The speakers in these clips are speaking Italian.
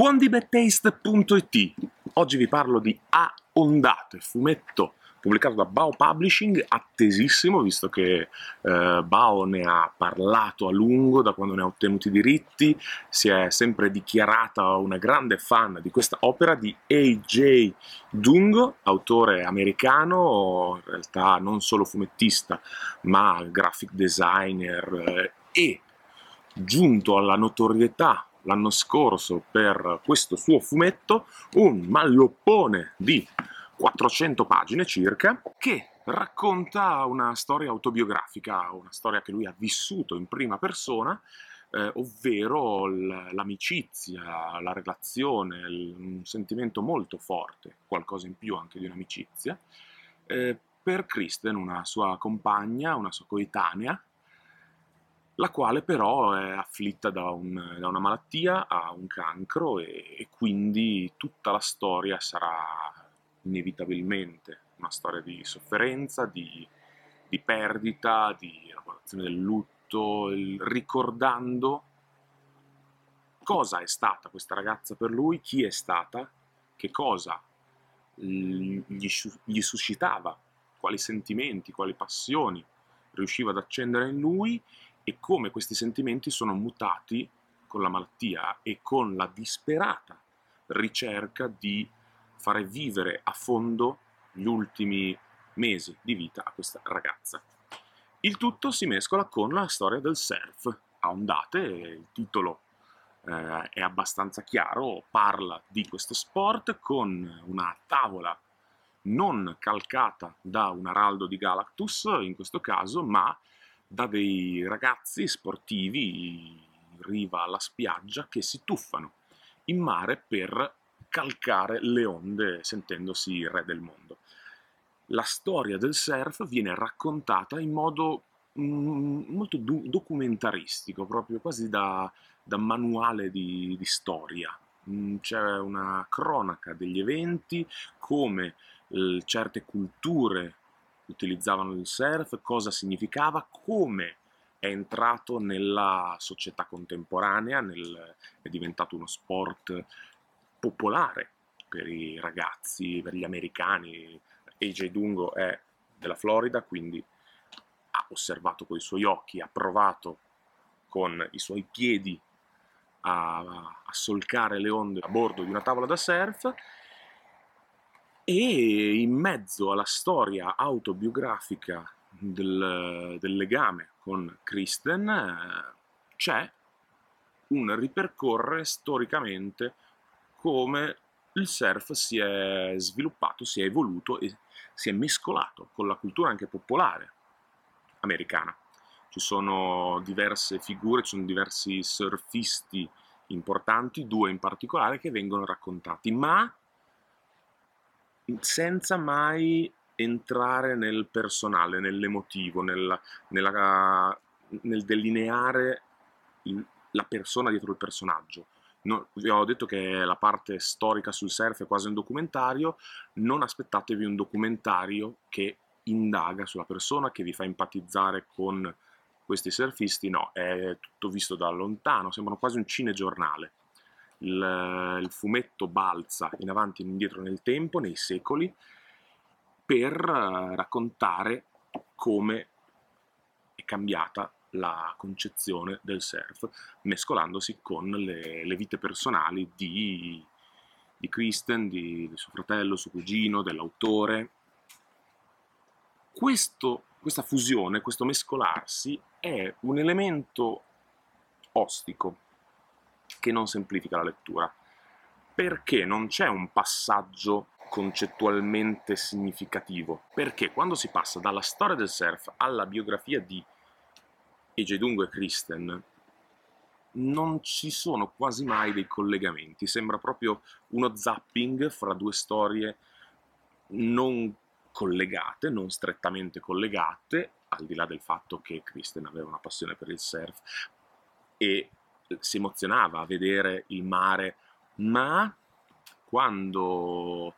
Buondibetaste.it Oggi vi parlo di A Ondate, fumetto pubblicato da Bao Publishing, attesissimo, visto che eh, Bao ne ha parlato a lungo da quando ne ha ottenuti i diritti, si è sempre dichiarata una grande fan di questa opera di A.J. Dungo, autore americano, in realtà non solo fumettista, ma graphic designer eh, e giunto alla notorietà l'anno scorso per questo suo fumetto un malloppone di 400 pagine circa che racconta una storia autobiografica, una storia che lui ha vissuto in prima persona, eh, ovvero l'amicizia, la relazione, un sentimento molto forte, qualcosa in più anche di un'amicizia, eh, per Kristen, una sua compagna, una sua coetanea, la quale però è afflitta da, un, da una malattia, ha un cancro e, e, quindi tutta la storia sarà inevitabilmente una storia di sofferenza, di, di perdita, di elaborazione del lutto, il, ricordando cosa è stata questa ragazza per lui, chi è stata, che cosa gli, gli suscitava, quali sentimenti, quali passioni riusciva ad accendere in lui e come questi sentimenti sono mutati con la malattia e con la disperata ricerca di fare vivere a fondo gli ultimi mesi di vita a questa ragazza. Il tutto si mescola con la storia del surf a ondate, il titolo eh, è abbastanza chiaro, parla di questo sport con una tavola non calcata da un araldo di Galactus in questo caso, ma da dei ragazzi sportivi in riva alla spiaggia che si tuffano in mare per calcare le onde sentendosi re del mondo. La storia del surf viene raccontata in modo mm, molto do- documentaristico, proprio quasi da, da manuale di, di storia. Mm, c'è una cronaca degli eventi, come eh, certe culture utilizzavano il surf, cosa significava, come è entrato nella società contemporanea, nel, è diventato uno sport popolare per i ragazzi, per gli americani. AJ Dungo è della Florida, quindi ha osservato con i suoi occhi, ha provato con i suoi piedi a, a solcare le onde a bordo di una tavola da surf e in mezzo alla storia autobiografica del, del legame con Kristen eh, c'è un ripercorrere storicamente come il surf si è sviluppato, si è evoluto e si è mescolato con la cultura anche popolare americana. Ci sono diverse figure, ci sono diversi surfisti importanti, due in particolare, che vengono raccontati, ma senza mai entrare nel personale, nell'emotivo, nella, nella, nel delineare il, la persona dietro il personaggio. No, vi ho detto che la parte storica sul surf è quasi un documentario, non aspettatevi un documentario che indaga sulla persona, che vi fa empatizzare con questi surfisti, no, è tutto visto da lontano, sembrano quasi un cinegiornale il, il fumetto balza in avanti e indietro nel tempo, nei secoli, per eh, raccontare come è cambiata la concezione del surf, mescolandosi con le, le vite personali di, di Kristen, di, di, suo fratello, suo cugino, dell'autore. Questo, questa fusione, questo mescolarsi è un elemento ostico che non semplifica la lettura. Perché non c'è un passaggio concettualmente significativo? Perché quando si passa dalla storia del surf alla biografia di AJ Dungo e Kristen, non ci sono quasi mai dei collegamenti, sembra proprio uno zapping fra due storie non collegate, non strettamente collegate, al di là del fatto che Kristen aveva una passione per il surf e si emozionava a vedere il mare, ma quando,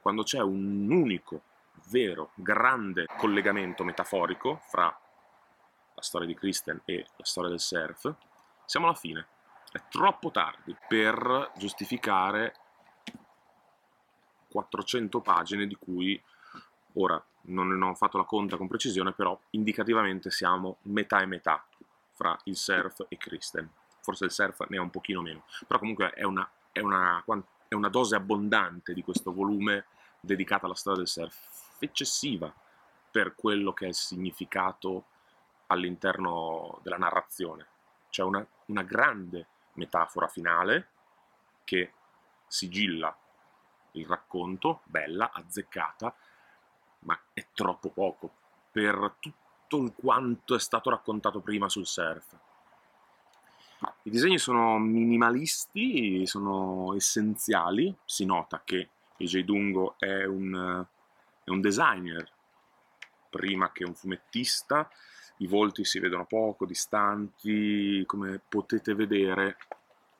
quando c'è un unico, vero, grande collegamento metaforico fra la storia di Kristen e la storia del surf, siamo alla fine. È troppo tardi per giustificare 400 pagine di cui ora non ho fatto la conta con precisione, però indicativamente siamo metà e metà fra il surf e Kristen. Forse il surf ne ha un pochino meno, però comunque è una, è una, è una dose abbondante di questo volume dedicata alla storia del surf, eccessiva per quello che è il significato all'interno della narrazione. C'è una, una grande metafora finale che sigilla il racconto, bella, azzeccata, ma è troppo poco per tutto quanto è stato raccontato prima sul surf. I disegni sono minimalisti, sono essenziali, si nota che AJ Dungo è un, è un designer prima che un fumettista, i volti si vedono poco, distanti, come potete vedere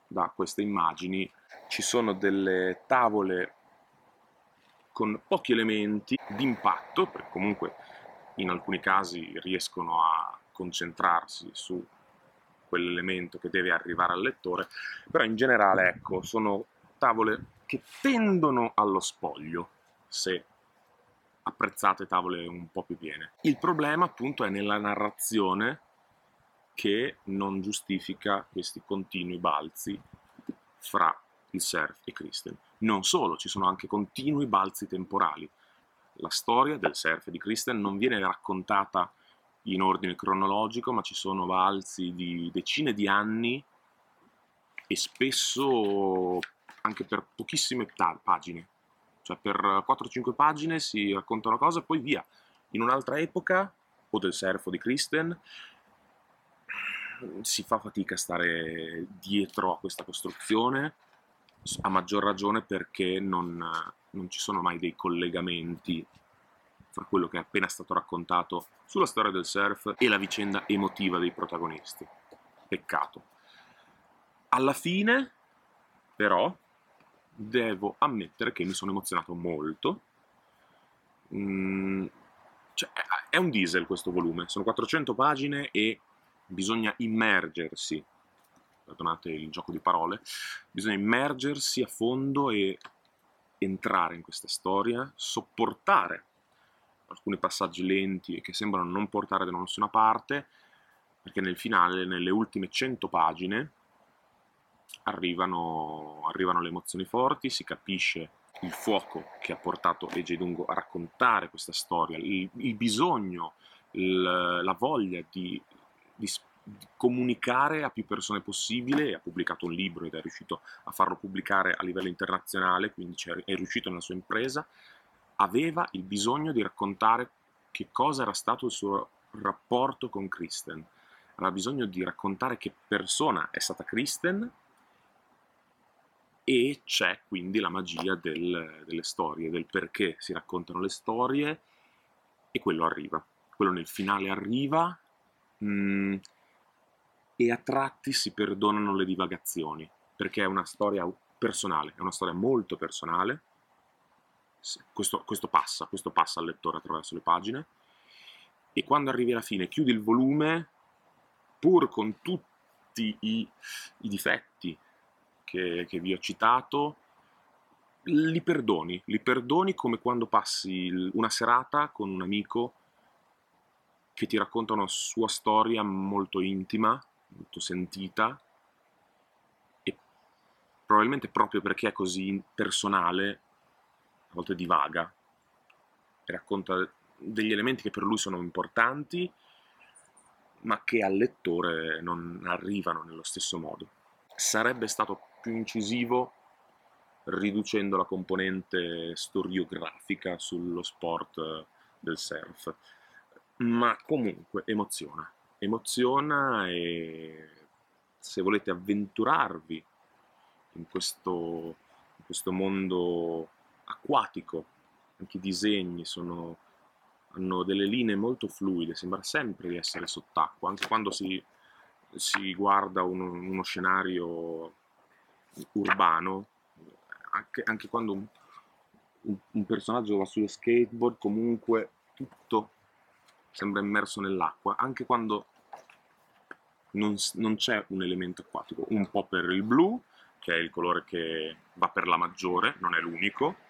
da queste immagini ci sono delle tavole con pochi elementi di impatto, perché comunque in alcuni casi riescono a concentrarsi su quell'elemento che deve arrivare al lettore, però in generale ecco, sono tavole che tendono allo spoglio, se apprezzate tavole un po' più piene. Il problema appunto è nella narrazione che non giustifica questi continui balzi fra il surf e Kristen. Non solo, ci sono anche continui balzi temporali. La storia del surf di Kristen non viene raccontata in ordine cronologico, ma ci sono balzi di decine di anni e spesso anche per pochissime pagine. Cioè per 4-5 pagine si racconta una cosa e poi via. In un'altra epoca, o del surf o di Kristen, si fa fatica a stare dietro a questa costruzione a maggior ragione perché non, non ci sono mai dei collegamenti fra quello che è appena stato raccontato sulla storia del surf e la vicenda emotiva dei protagonisti. Peccato. Alla fine, però, devo ammettere che mi sono emozionato molto. Mm, cioè, è un diesel questo volume, sono 400 pagine e bisogna immergersi perdonate il gioco di parole, bisogna immergersi a fondo e entrare in questa storia, sopportare alcuni passaggi lenti e che sembrano non portare da nessuna parte, perché nel finale, nelle ultime 100 pagine, arrivano, arrivano le emozioni forti, si capisce il fuoco che ha portato Eiji Dungo a raccontare questa storia, il, il bisogno, il, la voglia di, di comunicare a più persone possibile, ha pubblicato un libro ed è riuscito a farlo pubblicare a livello internazionale, quindi è riuscito nella sua impresa, aveva il bisogno di raccontare che cosa era stato il suo rapporto con Kristen, aveva bisogno di raccontare che persona è stata Kristen e c'è quindi la magia del, delle storie, del perché si raccontano le storie e quello arriva, quello nel finale arriva. Mh, mm, e a tratti si perdonano le divagazioni, perché è una storia personale, è una storia molto personale, questo, questo passa, questo passa al lettore attraverso le pagine, e quando arrivi alla fine chiudi il volume, pur con tutti i, i difetti che, che vi ho citato, li perdoni, li perdoni come quando passi una serata con un amico che ti racconta una sua storia molto intima molto sentita e probabilmente proprio perché è così personale, a volte divaga. Racconta degli elementi che per lui sono importanti, ma che al lettore non arrivano nello stesso modo. Sarebbe stato più incisivo riducendo la componente storiografica sullo sport del surf, ma comunque emoziona. Emoziona e se volete avventurarvi in questo, in questo mondo acquatico, anche i disegni sono, hanno delle linee molto fluide, sembra sempre di essere sott'acqua, anche quando si, si guarda uno, uno, scenario urbano, anche, anche quando un, un, un personaggio va sullo skateboard, comunque tutto sembra immerso nell'acqua, anche quando non, non c'è un elemento acquatico, un po' per il blu, che è il colore che va per la maggiore, non è l'unico,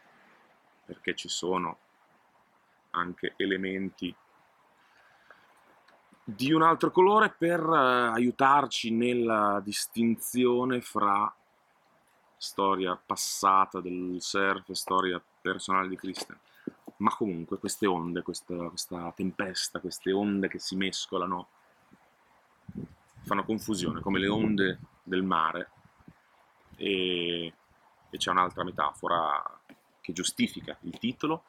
perché ci sono anche elementi di un altro colore per uh, aiutarci nella distinzione fra storia passata del surf e storia personale di Christian. Ma comunque queste onde, questa, questa tempesta, queste onde che si mescolano fanno confusione, come le onde del mare. E, e c'è un'altra metafora che giustifica il titolo,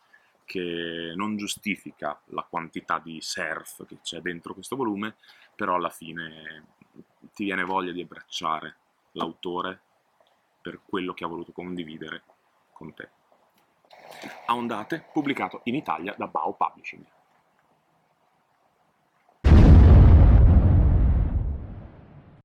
che non giustifica la quantità di surf che c'è dentro questo volume, però alla fine ti viene voglia di abbracciare l'autore per quello che ha voluto condividere con te. A ondate, pubblicato in Italia da Bao Publishing.